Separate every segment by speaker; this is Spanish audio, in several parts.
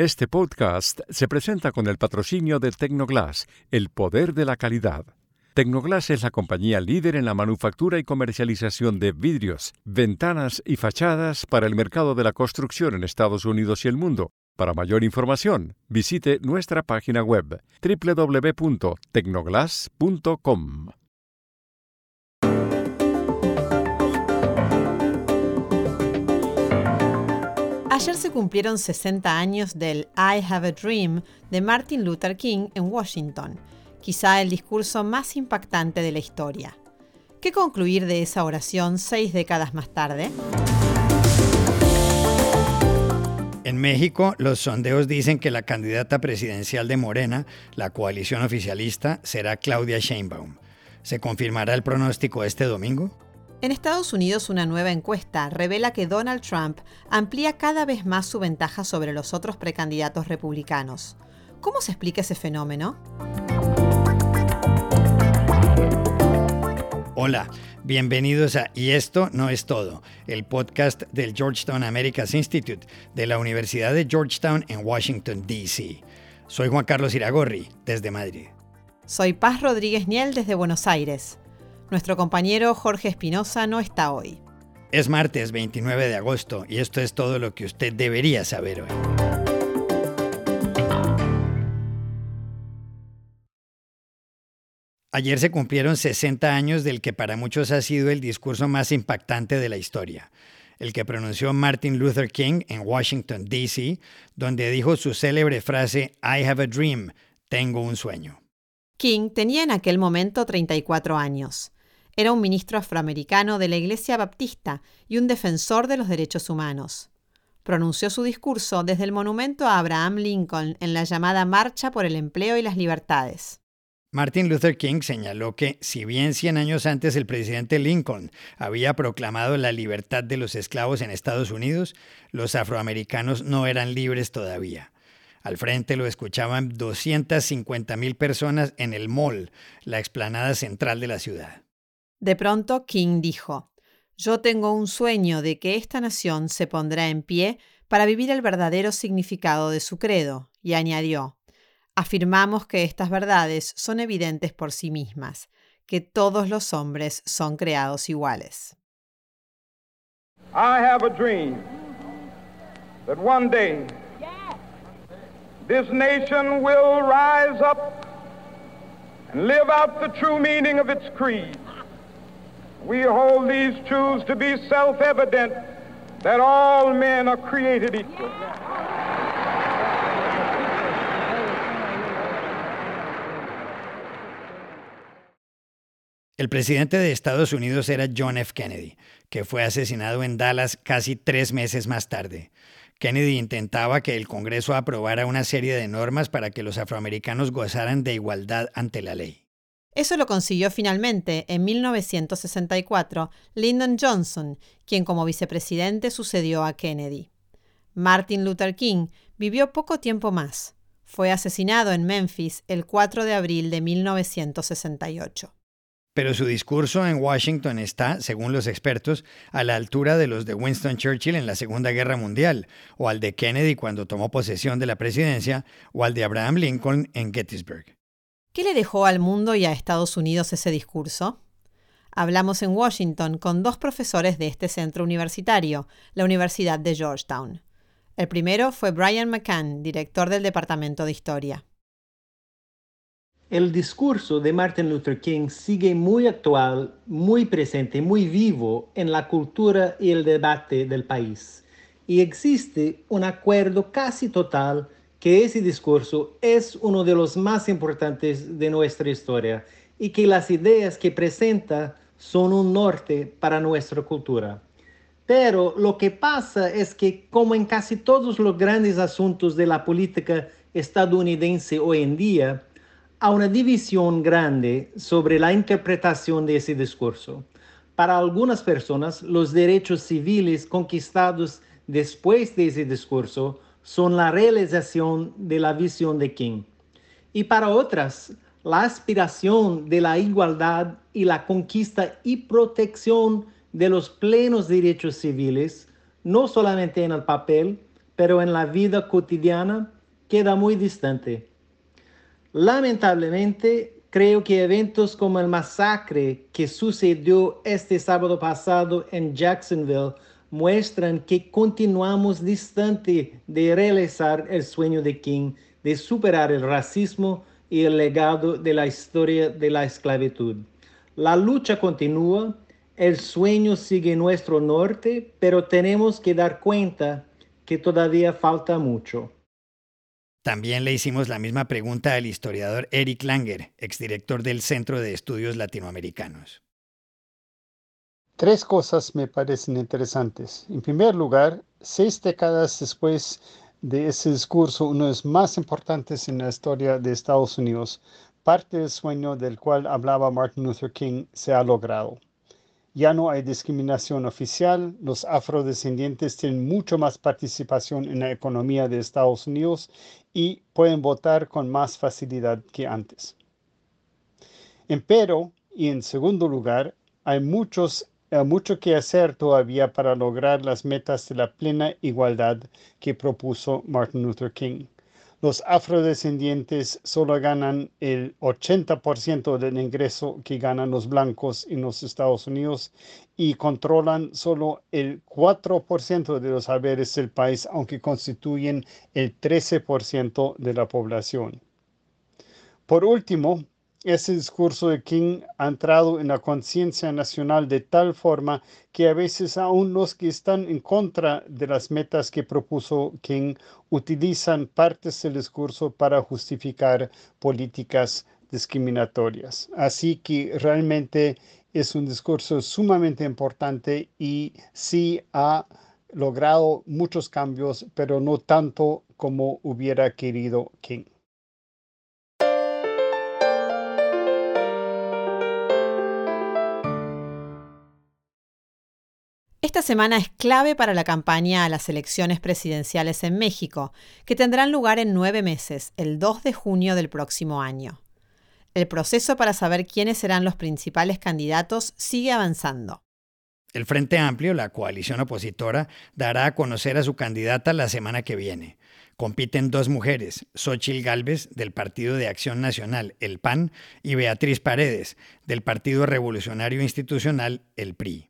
Speaker 1: Este podcast se presenta con el patrocinio de Tecnoglass, el poder de la calidad. Tecnoglass es la compañía líder en la manufactura y comercialización de vidrios, ventanas y fachadas para el mercado de la construcción en Estados Unidos y el mundo. Para mayor información, visite nuestra página web www.tecnoglass.com.
Speaker 2: Ayer se cumplieron 60 años del I Have a Dream de Martin Luther King en Washington, quizá el discurso más impactante de la historia. ¿Qué concluir de esa oración seis décadas más tarde?
Speaker 3: En México, los sondeos dicen que la candidata presidencial de Morena, la coalición oficialista, será Claudia Sheinbaum. ¿Se confirmará el pronóstico este domingo?
Speaker 2: En Estados Unidos, una nueva encuesta revela que Donald Trump amplía cada vez más su ventaja sobre los otros precandidatos republicanos. ¿Cómo se explica ese fenómeno?
Speaker 3: Hola, bienvenidos a Y esto no es todo, el podcast del Georgetown Americas Institute de la Universidad de Georgetown en Washington, D.C. Soy Juan Carlos Iragorri, desde Madrid.
Speaker 2: Soy Paz Rodríguez Niel, desde Buenos Aires. Nuestro compañero Jorge Espinosa no está hoy.
Speaker 3: Es martes 29 de agosto y esto es todo lo que usted debería saber hoy. Ayer se cumplieron 60 años del que para muchos ha sido el discurso más impactante de la historia, el que pronunció Martin Luther King en Washington, D.C., donde dijo su célebre frase I have a dream, tengo un sueño.
Speaker 2: King tenía en aquel momento 34 años. Era un ministro afroamericano de la Iglesia Baptista y un defensor de los derechos humanos. Pronunció su discurso desde el monumento a Abraham Lincoln en la llamada Marcha por el Empleo y las Libertades.
Speaker 3: Martin Luther King señaló que, si bien 100 años antes el presidente Lincoln había proclamado la libertad de los esclavos en Estados Unidos, los afroamericanos no eran libres todavía. Al frente lo escuchaban 250 mil personas en el Mall, la explanada central de la ciudad.
Speaker 2: De pronto King dijo, Yo tengo un sueño de que esta nación se pondrá en pie para vivir el verdadero significado de su credo, y añadió, Afirmamos que estas verdades son evidentes por sí mismas, que todos los hombres son creados iguales.
Speaker 4: I have a dream that one day this nation will rise up and live out the true meaning of its creed. We hold these truths to be self-evident that all men are created equal.
Speaker 3: El presidente de Estados Unidos era John F. Kennedy, que fue asesinado en Dallas casi tres meses más tarde. Kennedy intentaba que el Congreso aprobara una serie de normas para que los afroamericanos gozaran de igualdad ante la ley.
Speaker 2: Eso lo consiguió finalmente en 1964 Lyndon Johnson, quien como vicepresidente sucedió a Kennedy. Martin Luther King vivió poco tiempo más. Fue asesinado en Memphis el 4 de abril de 1968.
Speaker 3: Pero su discurso en Washington está, según los expertos, a la altura de los de Winston Churchill en la Segunda Guerra Mundial, o al de Kennedy cuando tomó posesión de la presidencia, o al de Abraham Lincoln en Gettysburg.
Speaker 2: ¿Qué le dejó al mundo y a Estados Unidos ese discurso? Hablamos en Washington con dos profesores de este centro universitario, la Universidad de Georgetown. El primero fue Brian McCann, director del Departamento de Historia.
Speaker 5: El discurso de Martin Luther King sigue muy actual, muy presente, muy vivo en la cultura y el debate del país. Y existe un acuerdo casi total que ese discurso es uno de los más importantes de nuestra historia y que las ideas que presenta son un norte para nuestra cultura. Pero lo que pasa es que, como en casi todos los grandes asuntos de la política estadounidense hoy en día, hay una división grande sobre la interpretación de ese discurso. Para algunas personas, los derechos civiles conquistados después de ese discurso son la realización de la visión de King. Y para otras, la aspiración de la igualdad y la conquista y protección de los plenos derechos civiles, no solamente en el papel, pero en la vida cotidiana queda muy distante. Lamentablemente, creo que eventos como el masacre que sucedió este sábado pasado en Jacksonville muestran que continuamos distante de realizar el sueño de King de superar el racismo y el legado de la historia de la esclavitud. La lucha continúa, el sueño sigue nuestro norte, pero tenemos que dar cuenta que todavía falta mucho.
Speaker 3: También le hicimos la misma pregunta al historiador Eric Langer, exdirector del Centro de Estudios Latinoamericanos.
Speaker 6: Tres cosas me parecen interesantes. En primer lugar, seis décadas después de ese discurso, uno de los más importantes en la historia de Estados Unidos, parte del sueño del cual hablaba Martin Luther King se ha logrado. Ya no hay discriminación oficial, los afrodescendientes tienen mucho más participación en la economía de Estados Unidos y pueden votar con más facilidad que antes. Empero, y en segundo lugar, hay muchos mucho que hacer todavía para lograr las metas de la plena igualdad que propuso Martin Luther King. Los afrodescendientes solo ganan el 80% del ingreso que ganan los blancos en los Estados Unidos y controlan solo el 4% de los haberes del país, aunque constituyen el 13% de la población. Por último, ese discurso de King ha entrado en la conciencia nacional de tal forma que a veces aún los que están en contra de las metas que propuso King utilizan partes del discurso para justificar políticas discriminatorias. Así que realmente es un discurso sumamente importante y sí ha logrado muchos cambios, pero no tanto como hubiera querido King.
Speaker 2: Esta semana es clave para la campaña a las elecciones presidenciales en México, que tendrán lugar en nueve meses, el 2 de junio del próximo año. El proceso para saber quiénes serán los principales candidatos sigue avanzando.
Speaker 3: El Frente Amplio, la coalición opositora, dará a conocer a su candidata la semana que viene. Compiten dos mujeres, Xochil Gálvez, del Partido de Acción Nacional, el PAN, y Beatriz Paredes, del Partido Revolucionario Institucional, el PRI.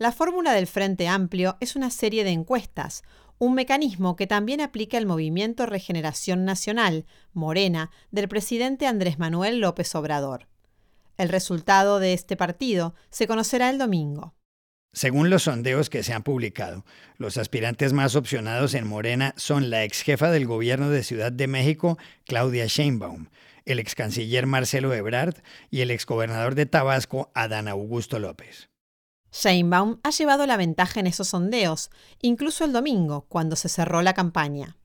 Speaker 2: La fórmula del Frente Amplio es una serie de encuestas, un mecanismo que también aplica el Movimiento Regeneración Nacional, Morena, del presidente Andrés Manuel López Obrador. El resultado de este partido se conocerá el domingo.
Speaker 3: Según los sondeos que se han publicado, los aspirantes más opcionados en Morena son la ex jefa del gobierno de Ciudad de México, Claudia Sheinbaum, el ex canciller Marcelo Ebrard y el ex gobernador de Tabasco, Adán Augusto López.
Speaker 2: Sheinbaum ha llevado la ventaja en esos sondeos, incluso el domingo, cuando se cerró la campaña.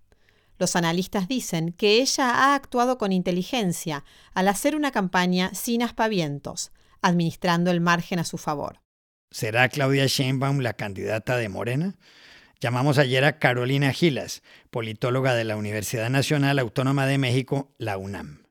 Speaker 2: Los analistas dicen que ella ha actuado con inteligencia al hacer una campaña sin aspavientos, administrando el margen a su favor.
Speaker 3: ¿Será Claudia Sheinbaum la candidata de Morena? Llamamos ayer a Carolina Gilas, politóloga de la Universidad Nacional Autónoma de México, la UNAM.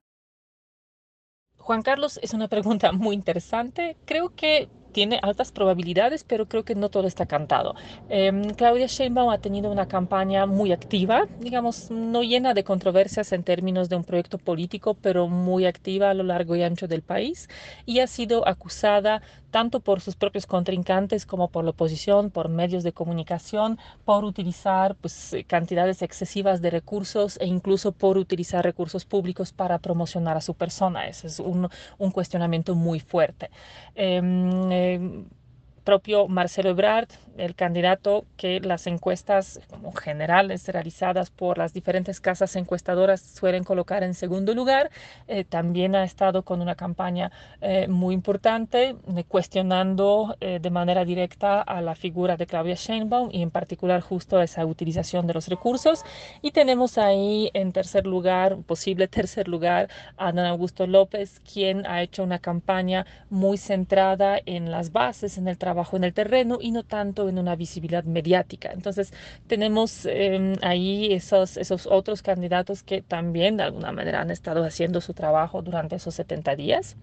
Speaker 7: Juan Carlos, es una pregunta muy interesante. Creo que tiene altas probabilidades, pero creo que no todo está cantado. Em, Claudia Sheinbaum ha tenido una campaña muy activa, digamos, no llena de controversias en términos de un proyecto político, pero muy activa a lo largo y ancho del país y ha sido acusada tanto por sus propios contrincantes como por la oposición, por medios de comunicación, por utilizar pues, cantidades excesivas de recursos e incluso por utilizar recursos públicos para promocionar a su persona. Ese es un, un cuestionamiento muy fuerte. Em, eh, propio Marcelo Ebrard, el candidato que las encuestas como generales realizadas por las diferentes casas encuestadoras suelen colocar en segundo lugar, eh, también ha estado con una campaña eh, muy importante cuestionando de manera directa a la figura de Claudia Sheinbaum y en particular justo esa utilización de los recursos. Y tenemos ahí en tercer lugar, posible tercer lugar, a Don Augusto López, quien ha hecho una campaña muy centrada en las bases, en el trabajo trabajo en el terreno y no tanto en una visibilidad mediática. Entonces tenemos em, ahí esos, esos otros candidatos que también de alguna manera han estado haciendo su trabajo durante esos 70 días.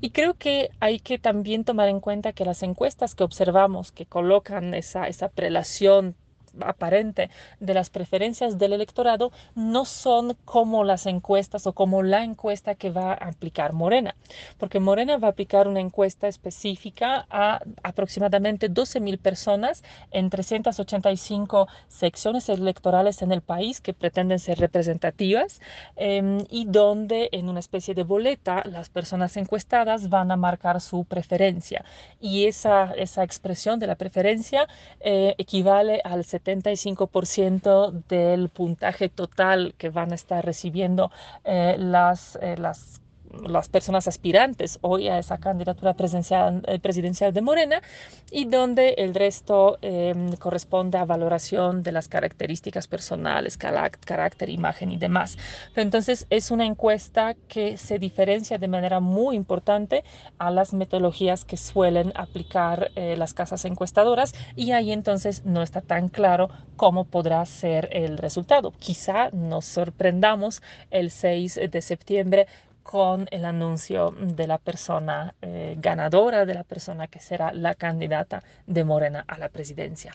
Speaker 7: Y creo que hay que también tomar en cuenta que las encuestas que observamos que colocan esa, esa prelación aparente de las preferencias del electorado no son como las encuestas o como la encuesta que va a aplicar Morena, porque Morena va a aplicar una encuesta específica a aproximadamente 12 mil personas en 385 secciones electorales en el país que pretenden ser representativas em, y donde en una especie de boleta las personas encuestadas van a marcar su preferencia. Y esa, esa expresión de la preferencia eh, equivale al 75% del puntaje total que van a estar recibiendo eh, las, eh, las las personas aspirantes hoy a esa candidatura presidencial, eh, presidencial de Morena y donde el resto em, corresponde a valoración de las características personales, carácter, imagen y demás. Entonces es una encuesta que se diferencia de manera muy importante a las metodologías que suelen aplicar eh, las casas encuestadoras y ahí entonces no está tan claro cómo podrá ser el resultado. Quizá nos sorprendamos el 6 de septiembre con el anuncio de la persona eh, ganadora, de la persona que será la candidata de Morena a la presidencia.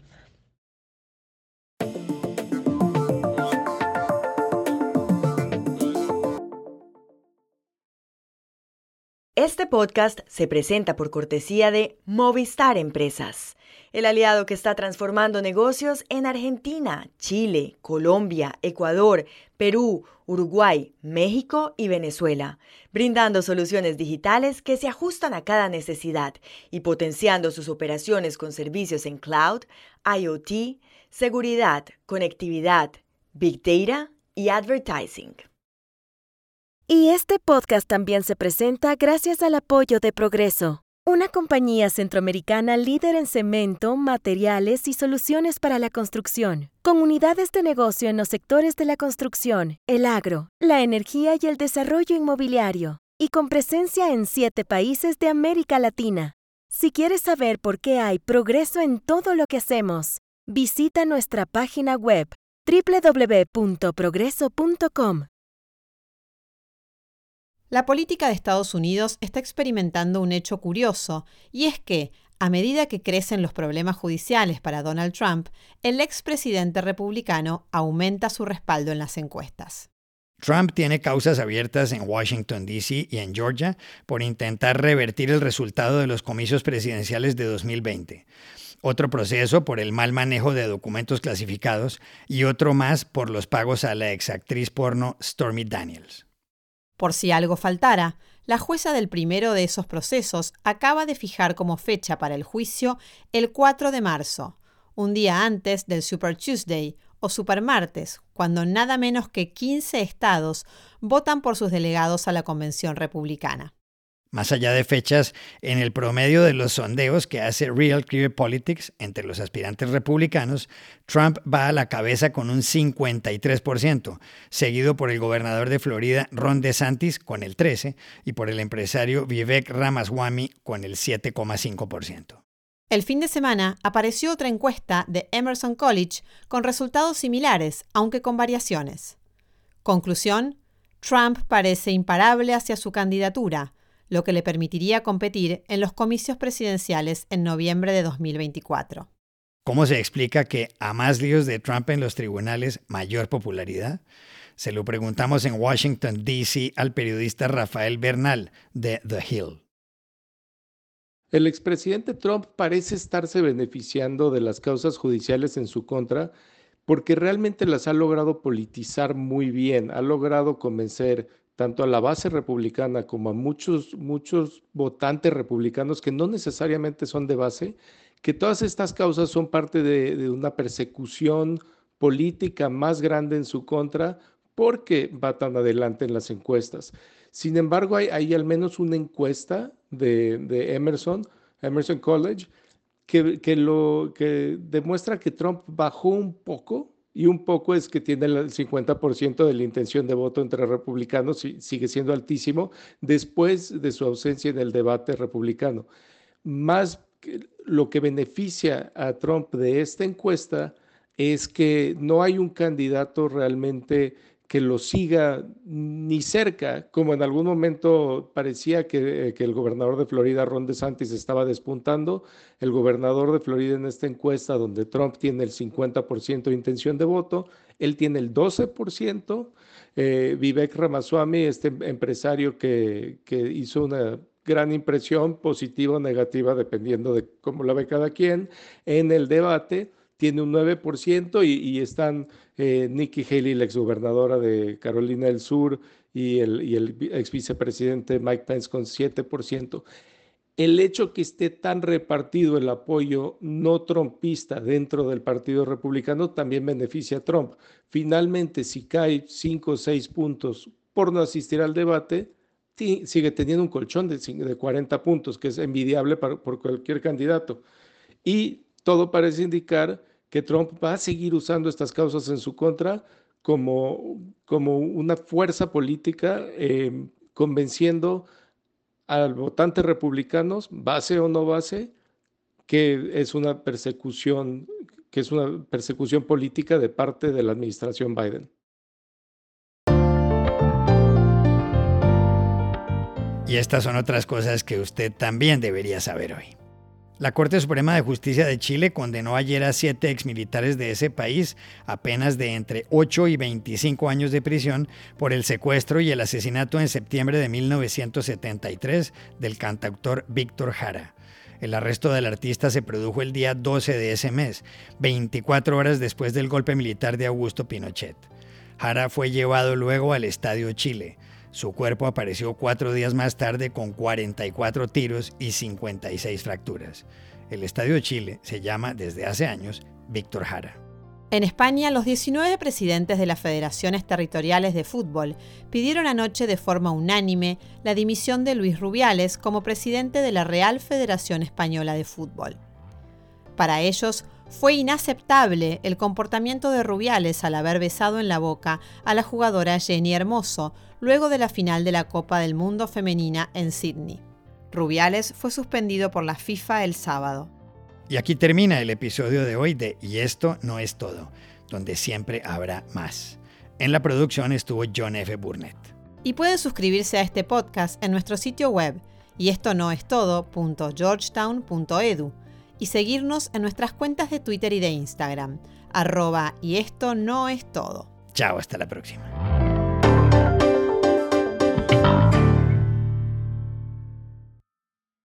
Speaker 8: Este podcast se presenta por cortesía de Movistar Empresas, el aliado que está transformando negocios en Argentina, Chile, Colombia, Ecuador, Perú, Uruguay, México y Venezuela, brindando soluciones digitales que se ajustan a cada necesidad y potenciando sus operaciones con servicios en cloud, IoT, seguridad, conectividad, big data y advertising. Y este podcast también se presenta gracias al apoyo de Progreso una compañía centroamericana líder en cemento, materiales y soluciones para la construcción, con unidades de negocio en los sectores de la construcción, el agro, la energía y el desarrollo inmobiliario, y con presencia en siete países de América Latina. Si quieres saber por qué hay progreso en todo lo que hacemos, visita nuestra página web www.progreso.com.
Speaker 2: La política de Estados Unidos está experimentando un hecho curioso, y es que, a medida que crecen los problemas judiciales para Donald Trump, el expresidente republicano aumenta su respaldo en las encuestas.
Speaker 3: Trump tiene causas abiertas en Washington, D.C. y en Georgia por intentar revertir el resultado de los comicios presidenciales de 2020 otro proceso por el mal manejo de documentos clasificados y otro más por los pagos a la exactriz porno Stormy Daniels.
Speaker 2: Por si algo faltara, la jueza del primero de esos procesos acaba de fijar como fecha para el juicio el 4 de marzo, un día antes del Super Tuesday o Super Martes, cuando nada menos que 15 estados votan por sus delegados a la Convención Republicana.
Speaker 3: Más allá de fechas, en el promedio de los sondeos que hace Real Clear Politics entre los aspirantes republicanos, Trump va a la cabeza con un 53%, seguido por el gobernador de Florida Ron DeSantis con el 13% y por el empresario Vivek Ramaswamy con el 7,5%.
Speaker 2: El fin de semana apareció otra encuesta de Emerson College con resultados similares, aunque con variaciones. Conclusión, Trump parece imparable hacia su candidatura, lo que le permitiría competir en los comicios presidenciales en noviembre de 2024.
Speaker 3: ¿Cómo se explica que a más líos de Trump en los tribunales, mayor popularidad? Se lo preguntamos en Washington, D.C. al periodista Rafael Bernal de The Hill.
Speaker 9: El expresidente Trump parece estarse beneficiando de las causas judiciales en su contra porque realmente las ha logrado politizar muy bien, ha logrado convencer tanto a la base republicana como a muchos, muchos votantes republicanos que no necesariamente son de base, que todas estas causas son parte de, una persecución política más grande en su contra porque va tan adelante en las encuestas. Sin embargo, hay, al menos una encuesta de, de Emerson, Emerson College, que, que, lo, que demuestra que Trump bajó un poco y un poco es que tiene el 50% de la intención de voto entre republicanos, sigue siendo altísimo, después de su ausencia en el debate republicano. Más lo que beneficia a Trump de esta encuesta es que no hay un candidato realmente que lo siga ni cerca, como en algún momento parecía que, que, el gobernador de Florida, Ron DeSantis, estaba despuntando. El gobernador de Florida en esta encuesta, donde Trump tiene el 50% de intención de voto, él tiene el 12%. Eh, Vivek Ramaswamy, este empresario que, que hizo una gran impresión, positiva o negativa, dependiendo de cómo la ve cada quien, en el debate tiene un 9% y, están eh, Nikki Haley, la exgobernadora de Carolina del Sur, y el, y el ex Mike Pence con 7%. El hecho que esté tan repartido el apoyo no trumpista dentro del Partido Republicano también beneficia a Trump. Finalmente, si cae 5 o 6 puntos por no asistir al debate, sigue teniendo un colchón de, de 40 puntos, que es envidiable por cualquier candidato. Y todo parece indicar que Trump va a seguir usando estas causas en su contra como, como una fuerza política, em, convenciendo a votantes republicanos, base o no base, que es una persecución, que es una persecución política de parte de la administración Biden.
Speaker 3: Y estas son otras cosas que usted también debería saber hoy. La Corte Suprema de Justicia de Chile condenó ayer a siete exmilitares de ese país a penas de entre 8 y 25 años de prisión por el secuestro y el asesinato en septiembre de 1973 del cantautor Víctor Jara. El arresto del artista se produjo el día 12 de ese mes, 24 horas después del golpe militar de Augusto Pinochet. Jara fue llevado luego al Estadio Chile. Su cuerpo apareció cuatro días más tarde con 44 tiros y 56 fracturas. El Estadio Chile se llama desde hace años Víctor Jara.
Speaker 2: En España, los 19 presidentes de las federaciones territoriales de fútbol pidieron anoche de forma unánime la dimisión de Luis Rubiales como presidente de la Real Federación Española de Fútbol. Para ellos, fue inaceptable el comportamiento de Rubiales al haber besado en la boca a la jugadora Jenny Hermoso luego de la final de la Copa del Mundo Femenina en Sydney. Rubiales fue suspendido por la FIFA el sábado.
Speaker 3: Y aquí termina el episodio de hoy de Y esto no es todo, donde siempre habrá más. En la producción estuvo John F. Burnett.
Speaker 2: Y pueden suscribirse a este podcast en nuestro sitio web y esto no es todo.georgetown.edu y seguirnos en nuestras cuentas de Twitter y de Instagram, arroba y esto no es todo.
Speaker 3: Chao, hasta la próxima.